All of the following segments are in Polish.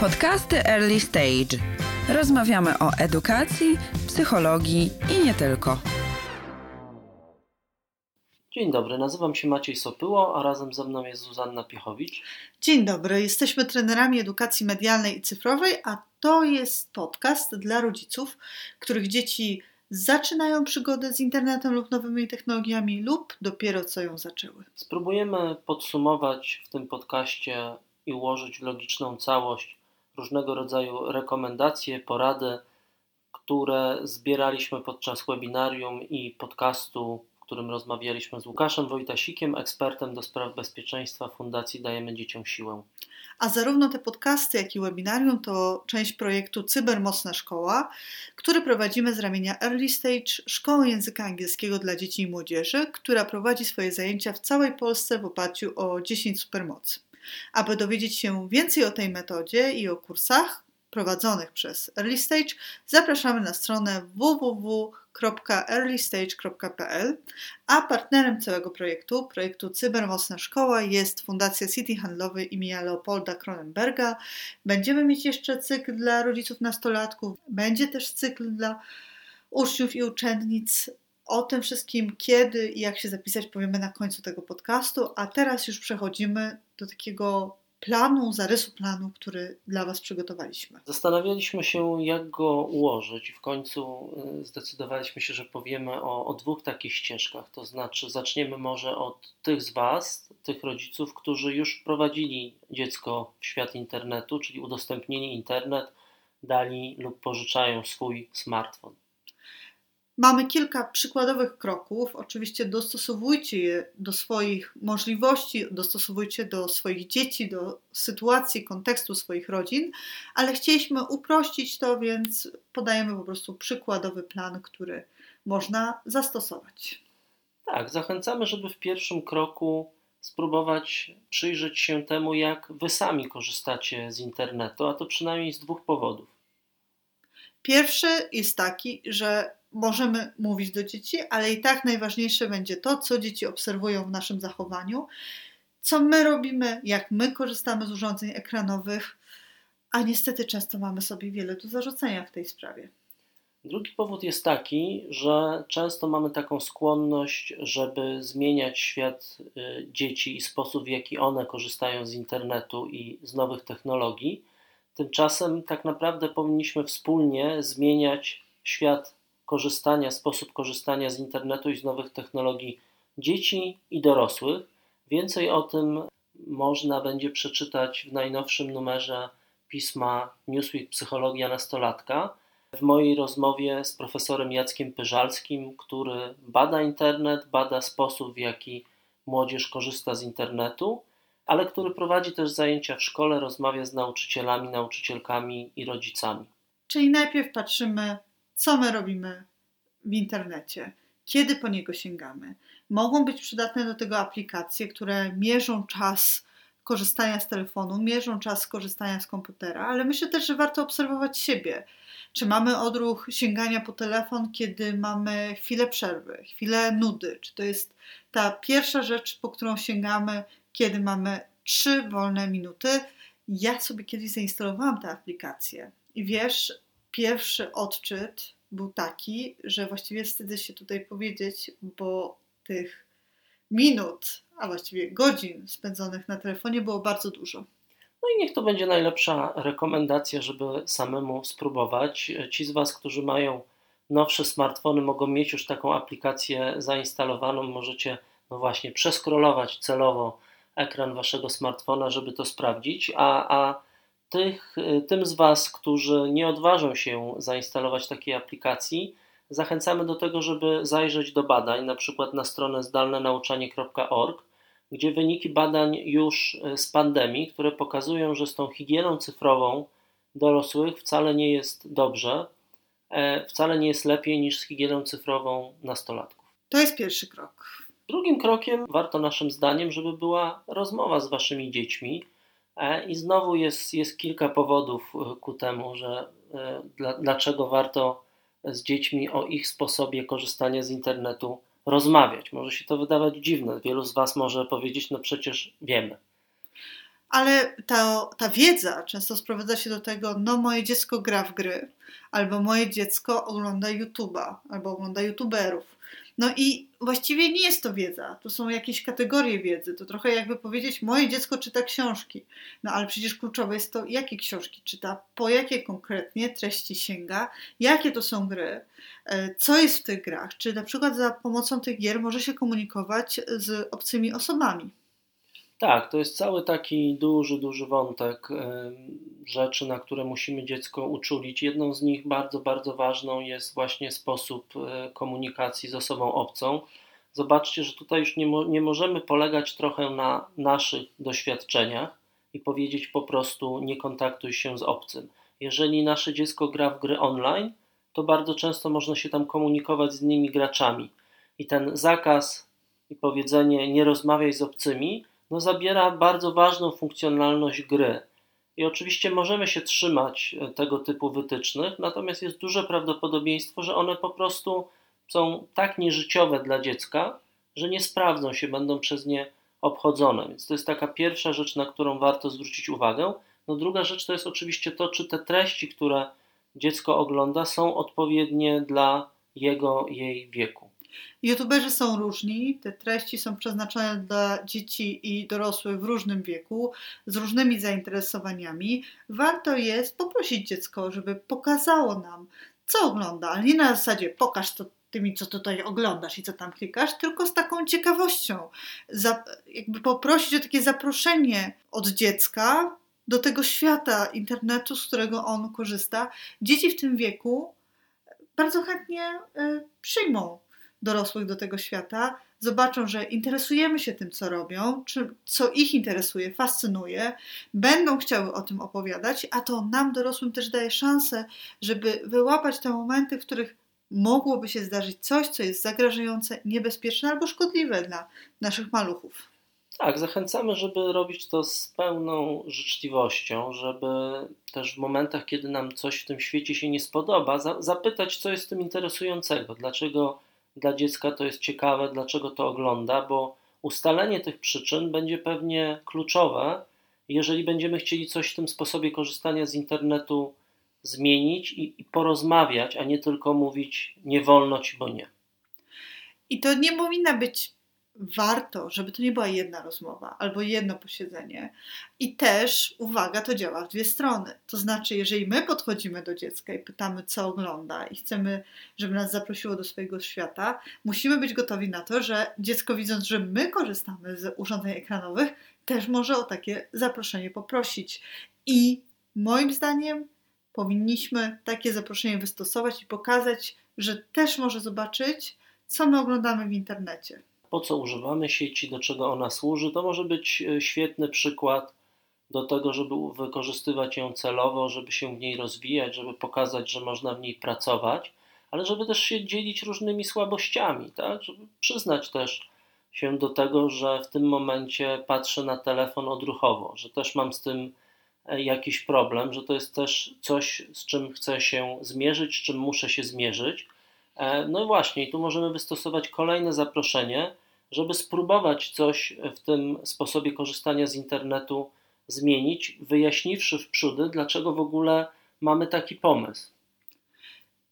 Podcasty Early Stage. Rozmawiamy o edukacji, psychologii i nie tylko. Dzień dobry, nazywam się Maciej Sopyło, a razem ze mną jest Zuzanna Piechowicz. Dzień dobry, jesteśmy trenerami edukacji medialnej i cyfrowej, a to jest podcast dla rodziców, których dzieci zaczynają przygodę z internetem lub nowymi technologiami, lub dopiero co ją zaczęły. Spróbujemy podsumować w tym podcaście i ułożyć w logiczną całość różnego rodzaju rekomendacje, porady, które zbieraliśmy podczas webinarium i podcastu, w którym rozmawialiśmy z Łukaszem Wojtasikiem, ekspertem do spraw bezpieczeństwa Fundacji Dajemy Dzieciom Siłę. A zarówno te podcasty, jak i webinarium to część projektu Cybermocna Szkoła, który prowadzimy z ramienia Early Stage Szkoły Języka Angielskiego dla Dzieci i Młodzieży, która prowadzi swoje zajęcia w całej Polsce w oparciu o 10 supermocy. Aby dowiedzieć się więcej o tej metodzie i o kursach prowadzonych przez Early Stage, zapraszamy na stronę www.earlystage.pl, a partnerem całego projektu, projektu Cybermocna Szkoła, jest Fundacja City Handlowy imienia Leopolda Kronenberga. Będziemy mieć jeszcze cykl dla rodziców nastolatków, będzie też cykl dla uczniów i uczennic o tym wszystkim, kiedy i jak się zapisać, powiemy na końcu tego podcastu. A teraz już przechodzimy do takiego planu, zarysu planu, który dla Was przygotowaliśmy. Zastanawialiśmy się, jak go ułożyć, i w końcu y, zdecydowaliśmy się, że powiemy o, o dwóch takich ścieżkach. To znaczy, zaczniemy może od tych z Was, tych rodziców, którzy już prowadzili dziecko w świat internetu, czyli udostępnili internet, dali lub pożyczają swój smartfon. Mamy kilka przykładowych kroków. Oczywiście dostosowujcie je do swoich możliwości, dostosowujcie do swoich dzieci, do sytuacji, kontekstu swoich rodzin, ale chcieliśmy uprościć to, więc podajemy po prostu przykładowy plan, który można zastosować. Tak, zachęcamy, żeby w pierwszym kroku spróbować przyjrzeć się temu, jak wy sami korzystacie z internetu, a to przynajmniej z dwóch powodów. Pierwszy jest taki, że możemy mówić do dzieci, ale i tak najważniejsze będzie to, co dzieci obserwują w naszym zachowaniu, co my robimy, jak my korzystamy z urządzeń ekranowych, a niestety często mamy sobie wiele do zarzucenia w tej sprawie. Drugi powód jest taki, że często mamy taką skłonność, żeby zmieniać świat y, dzieci i sposób, w jaki one korzystają z internetu i z nowych technologii. Tymczasem tak naprawdę powinniśmy wspólnie zmieniać świat korzystania, sposób korzystania z internetu i z nowych technologii dzieci i dorosłych. Więcej o tym można będzie przeczytać w najnowszym numerze pisma Newsweek Psychologia Nastolatka. W mojej rozmowie z profesorem Jackiem Pyżalskim, który bada internet, bada sposób, w jaki młodzież korzysta z internetu, ale który prowadzi też zajęcia w szkole, rozmawia z nauczycielami, nauczycielkami i rodzicami. Czyli najpierw patrzymy co my robimy w internecie, kiedy po niego sięgamy. Mogą być przydatne do tego aplikacje, które mierzą czas korzystania z telefonu, mierzą czas korzystania z komputera, ale myślę też, że warto obserwować siebie. Czy mamy odruch sięgania po telefon, kiedy mamy chwilę przerwy, chwilę nudy? Czy to jest ta pierwsza rzecz, po którą sięgamy, kiedy mamy trzy wolne minuty? Ja sobie kiedyś zainstalowałam tę aplikację i wiesz, pierwszy odczyt był taki, że właściwie wstydzę się tutaj powiedzieć, bo tych minut, a właściwie godzin spędzonych na telefonie było bardzo dużo. No i niech to będzie najlepsza rekomendacja, żeby samemu spróbować. Ci z Was, którzy mają nowsze smartfony, mogą mieć już taką aplikację zainstalowaną. Możecie, no właśnie, przeskrolować celowo ekran Waszego smartfona, żeby to sprawdzić, a, a tych, y, tym z Was, którzy nie odważą się zainstalować takiej aplikacji, zachęcamy do tego, żeby zajrzeć do badań, na przykład na stronę zdalnenauczanie.org, gdzie wyniki badań już y, z pandemii, które pokazują, że z tą higieną cyfrową dorosłych wcale nie jest dobrze, e, wcale nie jest lepiej niż z higieną cyfrową nastolatków. To jest pierwszy krok. Drugim krokiem warto naszym zdaniem, żeby była rozmowa z waszymi dziećmi, I znowu jest, jest kilka powodów e, ku temu, że e, dla, dlaczego warto z dziećmi o ich sposobie korzystania z internetu rozmawiać. Może się to wydawać dziwne. Wielu z Was może powiedzieć, no przecież wiemy. ale ta, ta wiedza często sprowadza się do tego, no moje dziecko gra w gry, albo moje dziecko ogląda YouTube'a, albo ogląda YouTuberów. No i właściwie nie jest to wiedza, to są jakieś kategorie wiedzy. To trochę jakby powiedzieć, moje dziecko czyta książki. No ale przecież kluczowe jest to, jakie książki czyta, po jakie konkretnie treści sięga, jakie to są gry, e, co jest w tych grach, czy na przykład za pomocą tych gier może się komunikować z obcymi osobami. Tak, to jest cały taki duży, duży wątek rzeczy, na które musimy dziecko uczulić. Jedną z nich, bardzo, bardzo ważną, jest właśnie sposób e, komunikacji z osobą obcą. Zobaczcie, że tutaj już nie, nie możemy polegać trochę na naszych doświadczeniach i powiedzieć po prostu nie kontaktuj się z obcym. Jeżeli nasze dziecko gra w gry online, to bardzo często można się tam komunikować z innymi graczami. I ten zakaz i powiedzenie nie rozmawiaj z obcymi no zabiera bardzo ważną funkcjonalność gry. I oczywiście możemy się trzymać e, tego typu wytycznych, natomiast jest duże prawdopodobieństwo, że one po prostu są tak nieżyciowe dla dziecka, że nie sprawdzą się, będą przez nie obchodzone. Więc to jest taka pierwsza rzecz, na którą warto zwrócić uwagę. No druga rzecz to jest oczywiście to, czy te treści, które dziecko ogląda, są odpowiednie dla jego, jej wieku. YouTuberzy są różni, te treści są przeznaczone dla dzieci i dorosłych w różnym wieku, z różnymi zainteresowaniami. Warto jest poprosić dziecko, żeby pokazało nam, co ogląda, ale nie na zasadzie pokaż to tymi, co tutaj oglądasz i co tam klikasz, tylko z taką ciekawością. Za, jakby poprosić o takie zaproszenie od dziecka do tego świata internetu, z którego on korzysta. Dzieci w tym wieku bardzo chętnie y, przyjmą dorosłych do tego świata, zobaczą, że interesujemy się tym, co robią, czy, co ich interesuje, fascynuje, będą chciały o tym opowiadać, a to nam, dorosłym, też daje szansę, żeby wyłapać te momenty, w których mogłoby się zdarzyć coś, co jest zagrażające, niebezpieczne albo szkodliwe dla naszych maluchów. Tak, zachęcamy, żeby robić to z pełną życzliwością, żeby też w momentach, kiedy nam coś w tym świecie się nie spodoba, za zapytać, co jest w tym interesującego, dlaczego dla dziecka to jest ciekawe, dlaczego to ogląda, bo ustalenie tych przyczyn będzie pewnie kluczowe, jeżeli będziemy chcieli coś w tym sposobie korzystania z internetu zmienić i, i porozmawiać, a nie tylko mówić nie wolno ci, bo nie. I to nie powinna być warto, żeby to nie była jedna rozmowa albo jedno posiedzenie. I też, uwaga, to działa w dwie strony. To znaczy, jeżeli my podchodzimy do dziecka i pytamy, co ogląda, i chcemy, żeby nas zaprosiło do swojego świata, musimy być gotowi na to, że dziecko, widząc, że my korzystamy z urządzeń ekranowych, też może o takie zaproszenie poprosić. I moim zdaniem powinniśmy takie zaproszenie wystosować i pokazać, że też może zobaczyć, co my oglądamy w internecie po co używamy sieci, do czego ona służy. To może być e, świetny przykład do tego, żeby wykorzystywać ją celowo, żeby się w niej rozwijać, żeby pokazać, że można w niej pracować, ale żeby też się dzielić różnymi słabościami, tak? żeby przyznać też się do tego, że w tym momencie patrzę na telefon odruchowo, że też mam z tym e, jakiś problem, że to jest też coś, z czym chcę się zmierzyć, z czym muszę się zmierzyć no właśnie, i tu możemy wystosować kolejne zaproszenie, żeby spróbować coś w tym sposobie korzystania z internetu zmienić, wyjaśniwszy w dlaczego w ogóle mamy taki pomysł.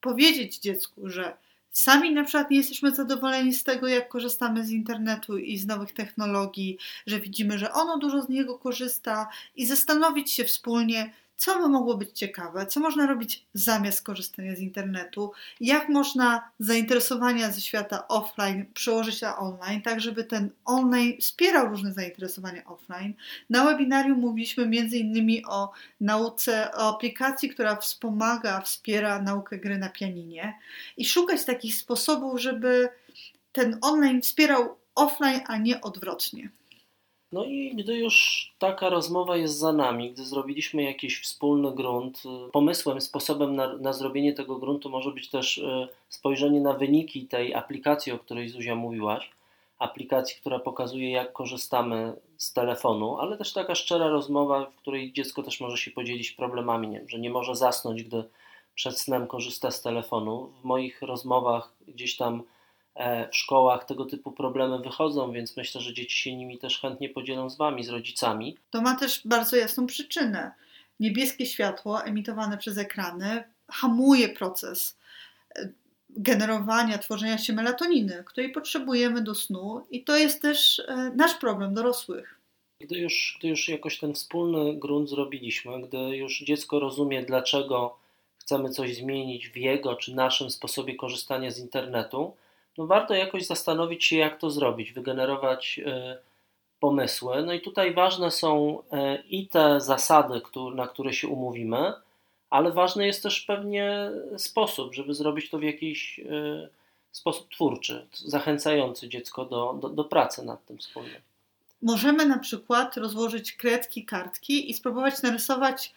Powiedzieć dziecku, że sami na przykład nie jesteśmy zadowoleni z tego, jak korzystamy z internetu i z nowych technologii, że widzimy, że ono dużo z niego korzysta i zastanowić się wspólnie, co by mogło być ciekawe, co można robić zamiast korzystania z internetu, jak można zainteresowania ze świata offline przełożyć na online, tak żeby ten online wspierał różne zainteresowania offline. Na webinarium mówiliśmy innymi o nauce, o aplikacji, która wspomaga, wspiera naukę gry na pianinie i szukać takich sposobów, żeby ten online wspierał offline, a nie odwrotnie. No i gdy już taka rozmowa jest za nami, gdy zrobiliśmy jakiś wspólny grunt, y, pomysłem, sposobem na, na zrobienie tego gruntu może być też y, spojrzenie na wyniki tej aplikacji, o której Zuzia mówiłaś. Aplikacji, która pokazuje, jak korzystamy z telefonu, ale też taka szczera rozmowa, w której dziecko też może się podzielić problemami, nie? że nie może zasnąć, gdy przed snem korzysta z telefonu. W moich rozmowach gdzieś tam szkołach tego typu problemy wychodzą, więc myślę, że dzieci się nimi też chętnie podzielą z Wami, z rodzicami. To ma też bardzo jasną przyczynę. Niebieskie światło emitowane przez ekrany hamuje proces e, generowania, tworzenia się melatoniny, której potrzebujemy do snu, i to jest też e, nasz problem dorosłych. Gdy już, gdy już jakoś ten wspólny grunt zrobiliśmy, gdy już dziecko rozumie, dlaczego chcemy coś zmienić w jego czy naszym sposobie korzystania z internetu, no warto jakoś zastanowić się, jak to zrobić, wygenerować y, pomysły. No i tutaj ważne są y, i te zasady, na które się umówimy, ale ważny jest też pewnie sposób, żeby zrobić to w jakiś y, sposób twórczy, zachęcający dziecko do, do, do pracy nad tym wspólnie. Możemy na przykład rozłożyć kredki, kartki i spróbować narysować,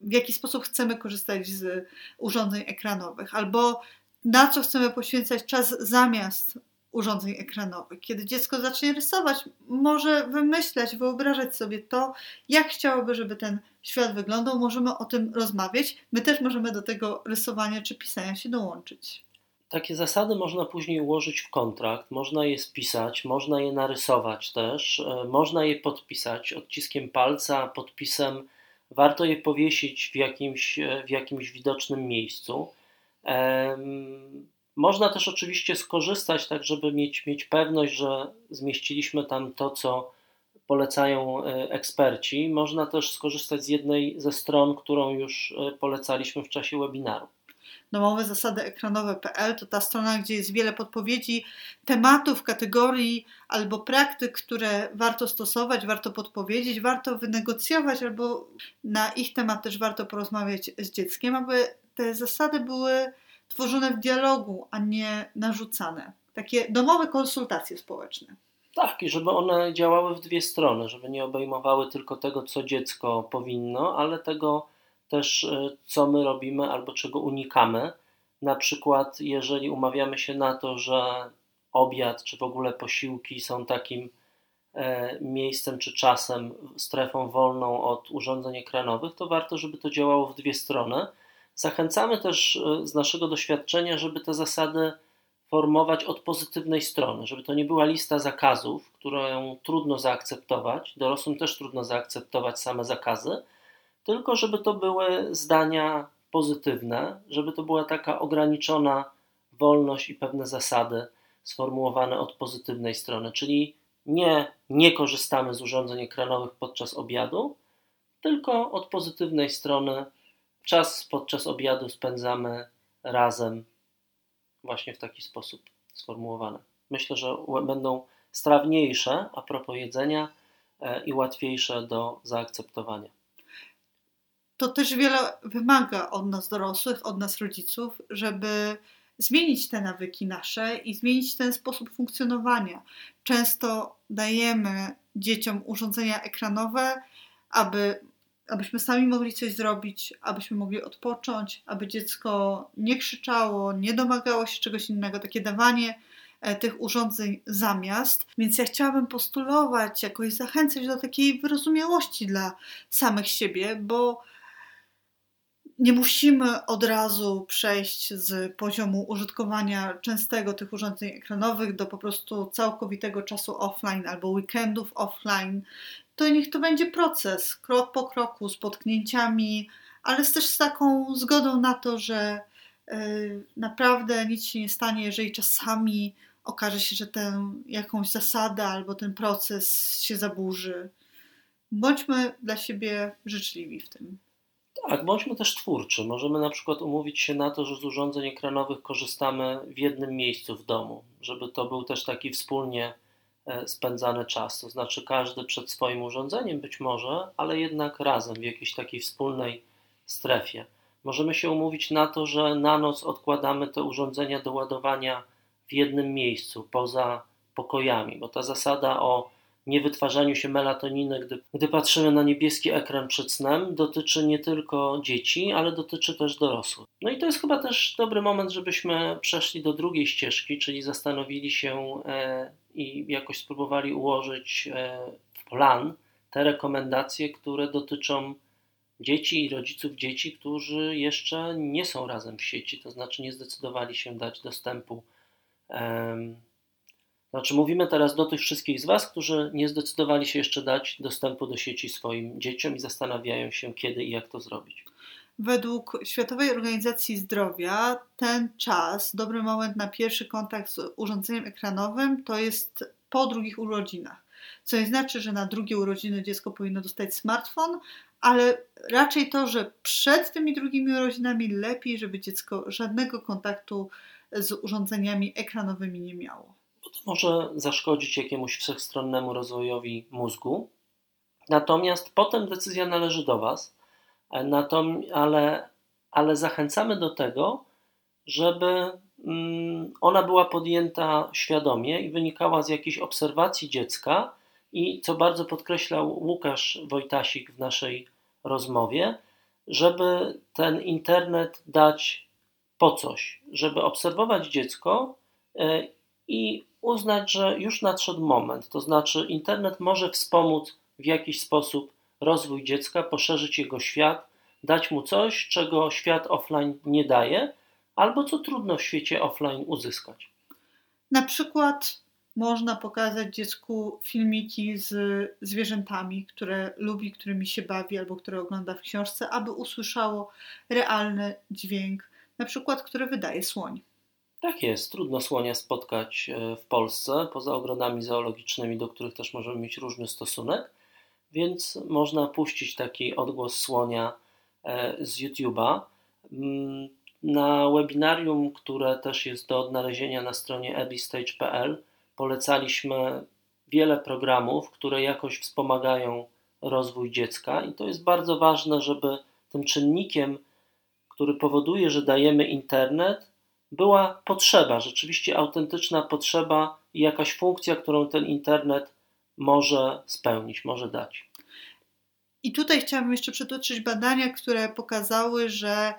w jaki sposób chcemy korzystać z urządzeń ekranowych, albo na co chcemy poświęcać czas zamiast urządzeń ekranowych. Kiedy dziecko zacznie rysować, może wymyślać, wyobrażać sobie to, jak chciałoby, żeby ten świat wyglądał. Możemy o tym rozmawiać. My też możemy do tego rysowania czy pisania się dołączyć. Takie zasady można później ułożyć w kontrakt, można je spisać, można je narysować też, e, można je podpisać odciskiem palca, podpisem. Warto je powiesić w jakimś, e, w jakimś widocznym miejscu. Można też oczywiście skorzystać, tak żeby mieć, mieć pewność, że zmieściliśmy tam to, co polecają e, eksperci. Można też skorzystać z jednej ze stron, którą już polecaliśmy w czasie webinaru domowe zasady ekranowe.pl to ta strona, gdzie jest wiele podpowiedzi, tematów, kategorii albo praktyk, które warto stosować, warto podpowiedzieć, warto wynegocjować albo na ich temat też warto porozmawiać z dzieckiem, aby te zasady były tworzone w dialogu, a nie narzucane. Takie domowe konsultacje społeczne. Tak, i żeby one działały w dwie strony, żeby nie obejmowały tylko tego, co dziecko powinno, ale tego, też, e, co my robimy albo czego unikamy. Na przykład, jeżeli umawiamy się na to, że obiad czy w ogóle posiłki są takim e, miejscem czy czasem, strefą wolną od urządzeń ekranowych, to warto, żeby to działało w dwie strony. Zachęcamy też e, z naszego doświadczenia, żeby te zasady formować od pozytywnej strony, żeby to nie była lista zakazów, którą trudno zaakceptować. Dorosłym też trudno zaakceptować same zakazy, tylko żeby to były zdania pozytywne, żeby to była taka ograniczona wolność i pewne zasady sformułowane od pozytywnej strony, czyli nie, nie korzystamy z urządzeń ekranowych podczas obiadu, tylko od pozytywnej strony czas podczas obiadu spędzamy razem właśnie w taki sposób sformułowane. Myślę, że będą strawniejsze a propos jedzenia e, i łatwiejsze do zaakceptowania to też wiele wymaga od nas dorosłych, od nas rodziców, żeby zmienić te nawyki nasze i zmienić ten sposób funkcjonowania. Często dajemy dzieciom urządzenia ekranowe, aby, abyśmy sami mogli coś zrobić, abyśmy mogli odpocząć, aby dziecko nie krzyczało, nie domagało się czegoś innego. Takie dawanie e, tych urządzeń zamiast. Więc ja chciałabym postulować, jakoś zachęcać do takiej wyrozumiałości dla samych siebie, bo nie musimy od razu przejść z poziomu użytkowania częstego tych urządzeń ekranowych do po prostu całkowitego czasu offline albo weekendów offline. To niech to będzie proces, krok po kroku, z potknięciami, ale też z taką zgodą na to, że yy, naprawdę nic się nie stanie, jeżeli czasami okaże się, że tę jakąś zasadę albo ten proces się zaburzy. Bądźmy dla siebie życzliwi w tym. Tak, bądźmy też twórczy. Możemy na przykład umówić się na to, że z urządzeń ekranowych korzystamy w jednym miejscu w domu, żeby to był też taki wspólnie e, spędzany czas. To znaczy każdy przed swoim urządzeniem być może, ale jednak razem w jakiejś takiej wspólnej strefie. Możemy się umówić na to, że na noc odkładamy te urządzenia do ładowania w jednym miejscu, poza pokojami, bo ta zasada o niewytwarzaniu się melatoniny, gdy, gdy patrzymy na niebieski ekran przed snem, dotyczy nie tylko dzieci, ale dotyczy też dorosłych. No i to jest chyba też dobry moment, żebyśmy przeszli do drugiej ścieżki, czyli zastanowili się e, i jakoś spróbowali ułożyć e, w plan te rekomendacje, które dotyczą dzieci i rodziców dzieci, którzy jeszcze nie są razem w sieci, to znaczy nie zdecydowali się dać dostępu Znaczy, mówimy teraz do tych wszystkich z Was, którzy nie zdecydowali się jeszcze dać dostępu do sieci swoim dzieciom i zastanawiają się, kiedy i jak to zrobić. Według Światowej Organizacji Zdrowia ten czas, dobry moment na pierwszy kontakt z urządzeniem ekranowym, to jest po drugich urodzinach. Co nie znaczy, że na drugie urodziny dziecko powinno dostać smartfon, ale raczej to, że przed tymi drugimi urodzinami lepiej, żeby dziecko żadnego kontaktu z urządzeniami ekranowymi nie miało. Bo to może zaszkodzić jakiemuś wszechstronnemu rozwojowi mózgu. Natomiast potem decyzja należy do Was, ale, ale zachęcamy do tego, żeby mm, ona była podjęta świadomie i wynikała z jakiejś obserwacji dziecka. I co bardzo podkreślał Łukasz Wojtasik w naszej rozmowie, żeby ten internet dać po coś, żeby obserwować dziecko e, i uznać, że już nadszedł moment. To znaczy, internet może wspomóc w jakiś sposób rozwój dziecka, poszerzyć jego świat, dać mu coś, czego świat offline nie daje, albo co trudno w świecie offline uzyskać. Na przykład można pokazać dziecku filmiki z zwierzętami, które lubi, którymi się bawi albo które ogląda w książce, aby usłyszało realny dźwięk, na przykład, który wydaje słoń. Tak jest, trudno słonia spotkać e, w Polsce, poza ogrodami zoologicznymi, do których też możemy mieć różny stosunek, więc można puścić taki odgłos słonia e, z YouTube'a. Mm, na webinarium, które też jest do odnalezienia na stronie edistage.pl, polecaliśmy wiele programów, które jakoś wspomagają rozwój dziecka, i to jest bardzo ważne, żeby tym czynnikiem, który powoduje, że dajemy internet, była potrzeba, rzeczywiście autentyczna potrzeba i jakaś funkcja, którą ten internet może spełnić, może dać. I tutaj chciałabym jeszcze przytoczyć badania, które pokazały, że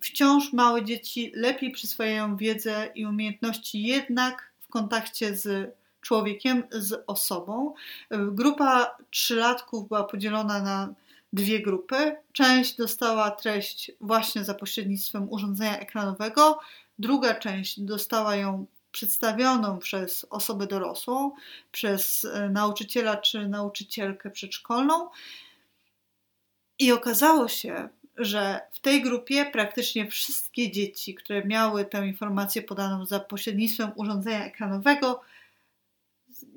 wciąż małe dzieci lepiej przyswajają wiedzę i umiejętności jednak w kontakcie z człowiekiem, z osobą. Grupa trzylatków była podzielona na dwie grupy. Część dostała treść właśnie za pośrednictwem urządzenia ekranowego, druga część dostała ją przedstawioną przez osobę dorosłą, przez e, nauczyciela czy nauczycielkę przedszkolną. I okazało się, że w tej grupie praktycznie wszystkie dzieci, które miały tę informację podaną za pośrednictwem urządzenia ekranowego,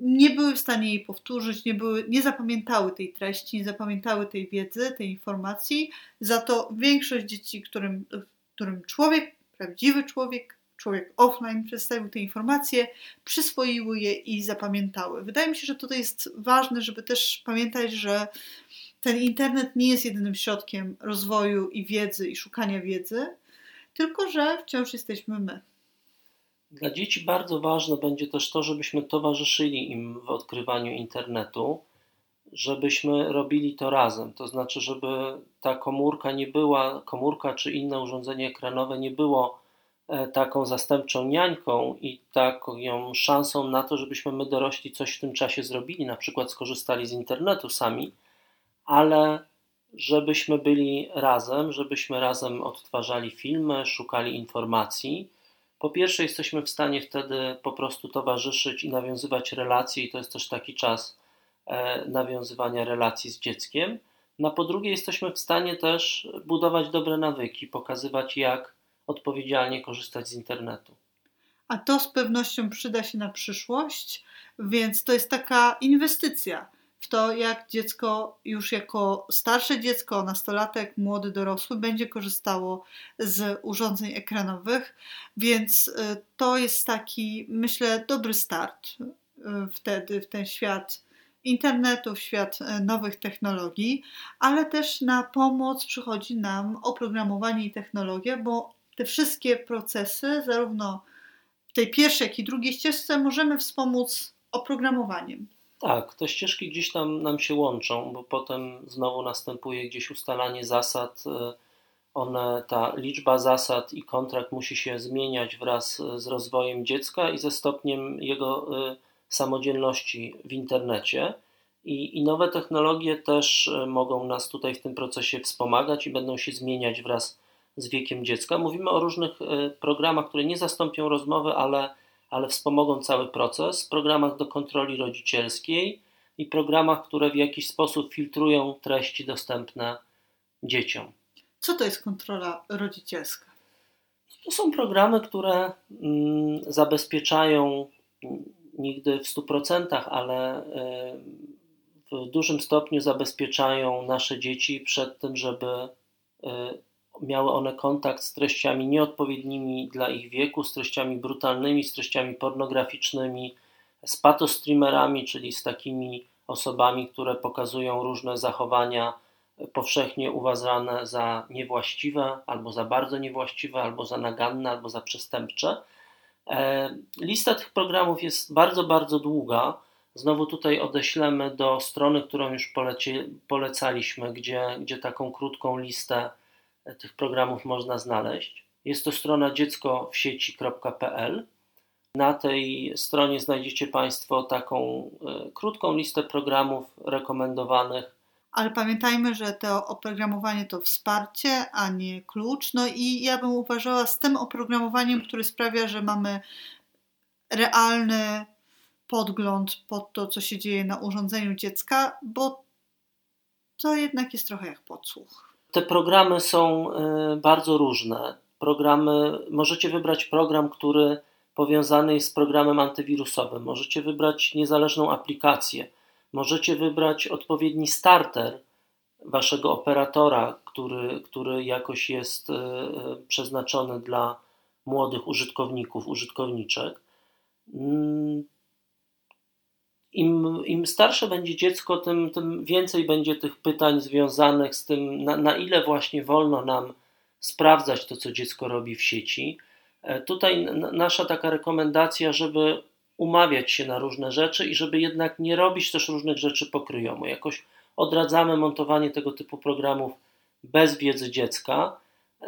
nie były w stanie jej powtórzyć, nie, były, nie zapamiętały tej treści, nie zapamiętały tej wiedzy, tej informacji. Za to większość dzieci, którym, którym człowiek, prawdziwy człowiek, człowiek offline przedstawił te informacje, przyswoiły je i zapamiętały. Wydaje mi się, że tutaj jest ważne, żeby też pamiętać, że ten internet nie jest jedynym środkiem rozwoju i wiedzy i szukania wiedzy, tylko że wciąż jesteśmy my. Dla dzieci bardzo ważne będzie też to, żebyśmy towarzyszyli im w odkrywaniu internetu, żebyśmy robili to razem. To znaczy, żeby ta komórka nie była, komórka czy inne urządzenie ekranowe nie było taką zastępczą niańką i taką szansą na to, żebyśmy my dorośli coś w tym czasie zrobili, na przykład skorzystali z internetu sami, ale żebyśmy byli razem, żebyśmy razem odtwarzali filmy, szukali informacji. Po pierwsze, jesteśmy w stanie wtedy po prostu towarzyszyć i nawiązywać relacje, i to jest też taki czas e, nawiązywania relacji z dzieckiem. No, po drugie, jesteśmy w stanie też budować dobre nawyki, pokazywać, jak odpowiedzialnie korzystać z internetu. A to z pewnością przyda się na przyszłość, więc to jest taka inwestycja w to, jak dziecko już jako starsze dziecko, nastolatek, młody dorosły będzie korzystało z urządzeń ekranowych, więc y, to jest taki, myślę, dobry start y, wtedy w ten świat internetu, w świat y, nowych technologii, ale też na pomoc przychodzi nam oprogramowanie i technologia, bo te wszystkie procesy, zarówno w tej pierwszej, jak i drugiej ścieżce, możemy wspomóc oprogramowaniem. Tak, te ścieżki gdzieś tam nam się łączą, bo potem znowu następuje gdzieś ustalanie zasad. One, ta liczba zasad i kontrakt musi się zmieniać wraz z rozwojem dziecka i ze stopniem jego e, samodzielności w internecie. I, I nowe technologie też e, mogą nas tutaj w tym procesie wspomagać i będą się zmieniać wraz z wiekiem dziecka. Mówimy o różnych programach, które nie zastąpią rozmowy, ale ale wspomogą cały proces, programach do kontroli rodzicielskiej i programach, które w jakiś sposób filtrują treści dostępne dzieciom. Co to jest kontrola rodzicielska? To są programy, które mm, zabezpieczają nigdy w 100%, ale y, w dużym stopniu zabezpieczają nasze dzieci przed tym, żeby y, miały one kontakt z treściami nieodpowiednimi dla ich wieku, z treściami brutalnymi, z treściami pornograficznymi, z patostreamerami, czyli z takimi tych programów można znaleźć. Jest to strona dzieckowsieci.pl. Na tej stronie znajdziecie Państwo taką e, krótką listę programów rekomendowanych. Ale pamiętajmy, że to oprogramowanie to wsparcie, a nie klucz. No i ja bym uważała z tym oprogramowaniem, które sprawia, że mamy realny podgląd pod to, co się dzieje na urządzeniu dziecka, bo to jednak jest trochę jak podsłuch. Te programy są e, bardzo różne. Programy, możecie wybrać program, który powiązany jest z programem antywirusowym. Możecie wybrać niezależną aplikację. Możecie wybrać odpowiedni starter waszego operatora, który, który jakoś jest e, e, przeznaczony dla młodych użytkowników, użytkowniczek. Im, im starsze będzie dziecko, tym, tym więcej będzie tych pytań związanych z tym, na, na ile właśnie wolno nam sprawdzać to, co dziecko robi w sieci. E, tutaj nasza taka rekomendacja, żeby umawiać się na różne rzeczy i żeby jednak nie robić też różnych rzeczy pokryjomu. Jakoś odradzamy montowanie tego typu programów bez wiedzy dziecka.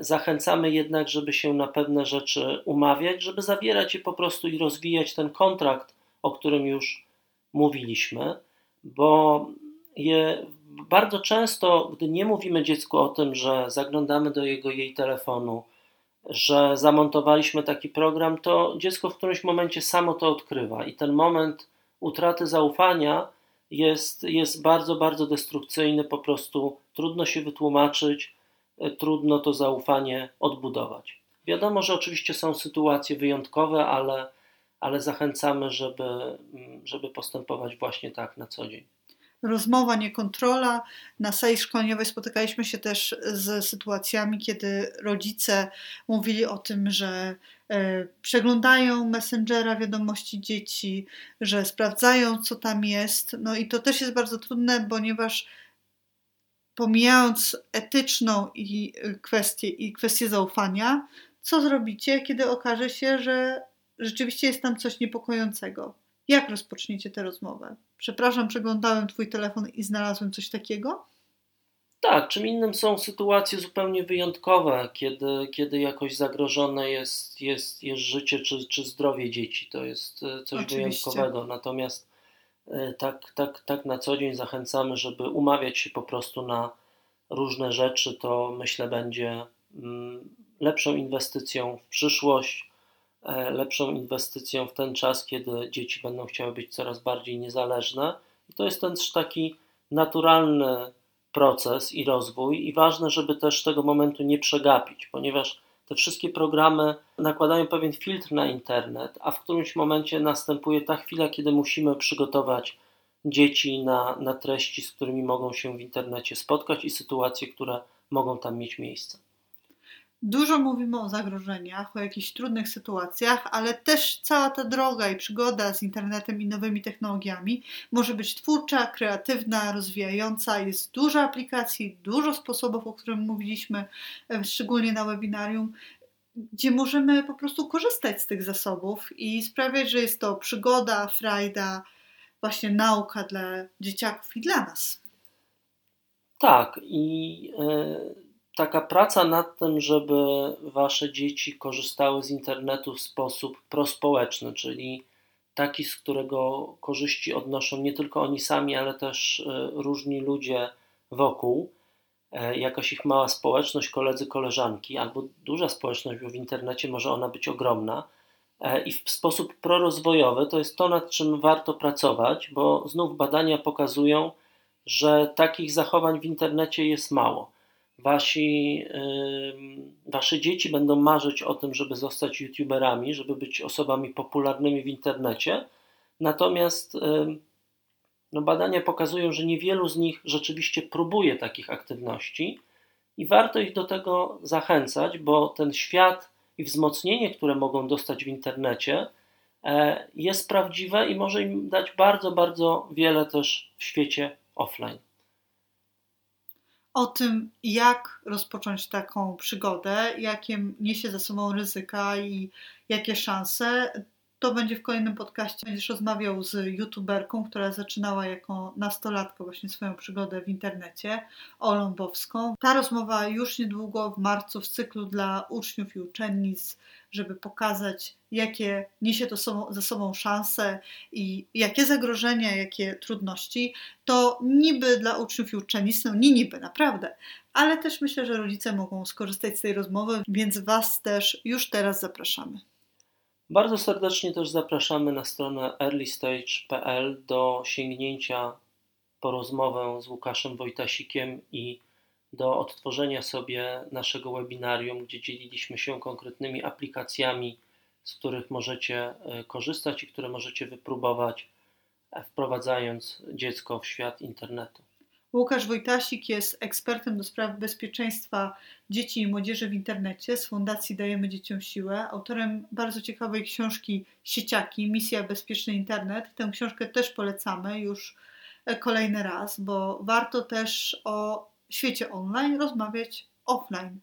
Zachęcamy jednak, żeby się na pewne rzeczy umawiać, żeby zawierać je po prostu i rozwijać ten kontrakt, o którym już mówiliśmy, bo je bardzo często, gdy nie mówimy dziecku o tym, że zaglądamy do jego jej telefonu, że zamontowaliśmy taki program, to dziecko w którymś momencie samo to odkrywa i ten moment utraty zaufania jest, jest bardzo, bardzo destrukcyjny, po prostu trudno się wytłumaczyć, trudno to zaufanie odbudować. Wiadomo, że oczywiście są sytuacje wyjątkowe, ale ale zachęcamy, żeby, żeby postępować właśnie tak na co dzień. Rozmowa, nie kontrola. Na sali szkoleniowej spotykaliśmy się też z sytuacjami, kiedy rodzice mówili o tym, że e, przeglądają Messengera wiadomości dzieci, że sprawdzają, co tam jest. No i to też jest bardzo trudne, ponieważ pomijając etyczną i kwestię, i kwestię zaufania, co zrobicie, kiedy okaże się, że rzeczywiście jest tam coś niepokojącego. Jak rozpoczniecie tę rozmowę? Przepraszam, przeglądałem Twój telefon i znalazłem coś takiego? Tak, czym innym są sytuacje zupełnie wyjątkowe, kiedy, kiedy jakoś zagrożone jest, jest, jest życie czy, czy zdrowie dzieci. To jest e, coś Oczywiście. wyjątkowego. Natomiast e, tak, tak, tak na co dzień zachęcamy, żeby umawiać się po prostu na różne rzeczy. To myślę będzie mm, lepszą inwestycją w przyszłość lepszą inwestycją w ten czas, kiedy dzieci będą chciały być coraz bardziej niezależne. I to jest ten taki naturalny proces i rozwój, i ważne, żeby też tego momentu nie przegapić, ponieważ te wszystkie programy nakładają pewien filtr na internet, a w którymś momencie następuje ta chwila, kiedy musimy przygotować dzieci na, na treści, z którymi mogą się w internecie spotkać i sytuacje, które mogą tam mieć miejsce. Dużo mówimy o zagrożeniach, o jakichś trudnych sytuacjach, ale też cała ta droga i przygoda z internetem i nowymi technologiami może być twórcza, kreatywna, rozwijająca. Jest dużo aplikacji, dużo sposobów, o których mówiliśmy, e, szczególnie na webinarium, gdzie możemy po prostu korzystać z tych zasobów i sprawiać, że jest to przygoda, frajda, właśnie nauka dla dzieciaków i dla nas. Tak, i. Yy taka praca nad tym, żeby wasze dzieci korzystały z internetu w sposób prospołeczny, czyli taki, z którego korzyści odnoszą nie tylko oni sami, ale też e, różni ludzie wokół, e, jakaś ich mała społeczność, koledzy, koleżanki, albo duża społeczność, bo w internecie może ona być ogromna. e, i w sposób prorozwojowy, to jest to, nad czym warto pracować, bo znów badania pokazują, że takich zachowań w internecie jest mało. Wasi, wasze dzieci będą marzyć o tym, żeby zostać youtuberami, żeby być osobami popularnymi w internecie, natomiast no badania pokazują, że niewielu z nich rzeczywiście próbuje takich aktywności i warto ich do tego zachęcać, bo ten świat i wzmocnienie, które mogą dostać w internecie, e, jest prawdziwe i może im dać bardzo, bardzo wiele też w świecie offline. O tym, jak rozpocząć taką przygodę, jakie niesie za sobą ryzyka i jakie szanse, to będzie w kolejnym podcaście. Będziesz rozmawiał z youtuberką, która zaczynała jako nastolatka właśnie swoją przygodę w internecie, Olą Bowską. Ta rozmowa już niedługo w marcu w cyklu dla uczniów i uczennic, żeby pokazać, jakie niesie to ze sobą szanse i jakie zagrożenia, jakie trudności. To niby dla uczniów i uczennic, no nie niby, naprawdę, ale też myślę, że rodzice mogą skorzystać z tej rozmowy, więc Was też już teraz zapraszamy. Bardzo serdecznie też zapraszamy na stronę earlystage.pl do sięgnięcia po rozmowę z Łukaszem Wojtasikiem i do odtworzenia sobie naszego webinarium, gdzie dzieliliśmy się konkretnymi aplikacjami, z których możecie e, korzystać i które możecie wypróbować, e, wprowadzając dziecko w świat internetu. Łukasz Wojtasik jest ekspertem do spraw bezpieczeństwa dzieci i młodzieży w internecie z Fundacji Dajemy Dzieciom Siłę, autorem bardzo ciekawej książki Sieciaki, Misja Bezpieczny Internet. Tę książkę też polecamy już kolejny raz, bo warto też o świecie online rozmawiać offline.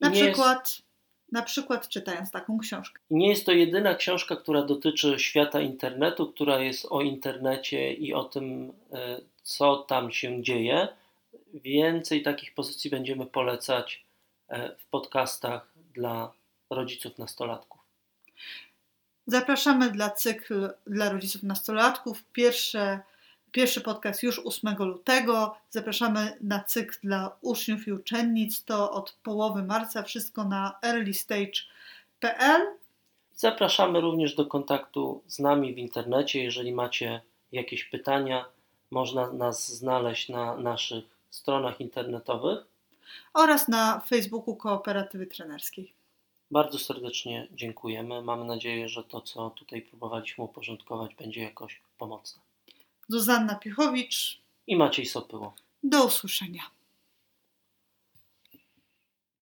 Na przykład. Na przykład czytając taką książkę. Nie jest to jedyna książka, która dotyczy świata internetu, która jest o internecie i o tym, e, co tam się dzieje. Więcej takich pozycji będziemy polecać e, w podcastach dla rodziców nastolatków. Zapraszamy dla cykl dla rodziców nastolatków. Pierwsze, pierwszy podcast już 8 lutego. Zapraszamy na cykl dla uczniów i uczennic. To od połowy marca. Wszystko na earlystage.pl. Zapraszamy również do kontaktu z nami w internecie. Jeżeli macie jakieś pytania, można nas znaleźć na naszych stronach internetowych oraz na Facebooku Kooperatywy Trenerskiej. Bardzo serdecznie dziękujemy. Mamy nadzieję, że to, co tutaj próbowaliśmy uporządkować, będzie jakoś pomocne. Zuzanna Pichowicz i Maciej Sopyło. Do usłyszenia.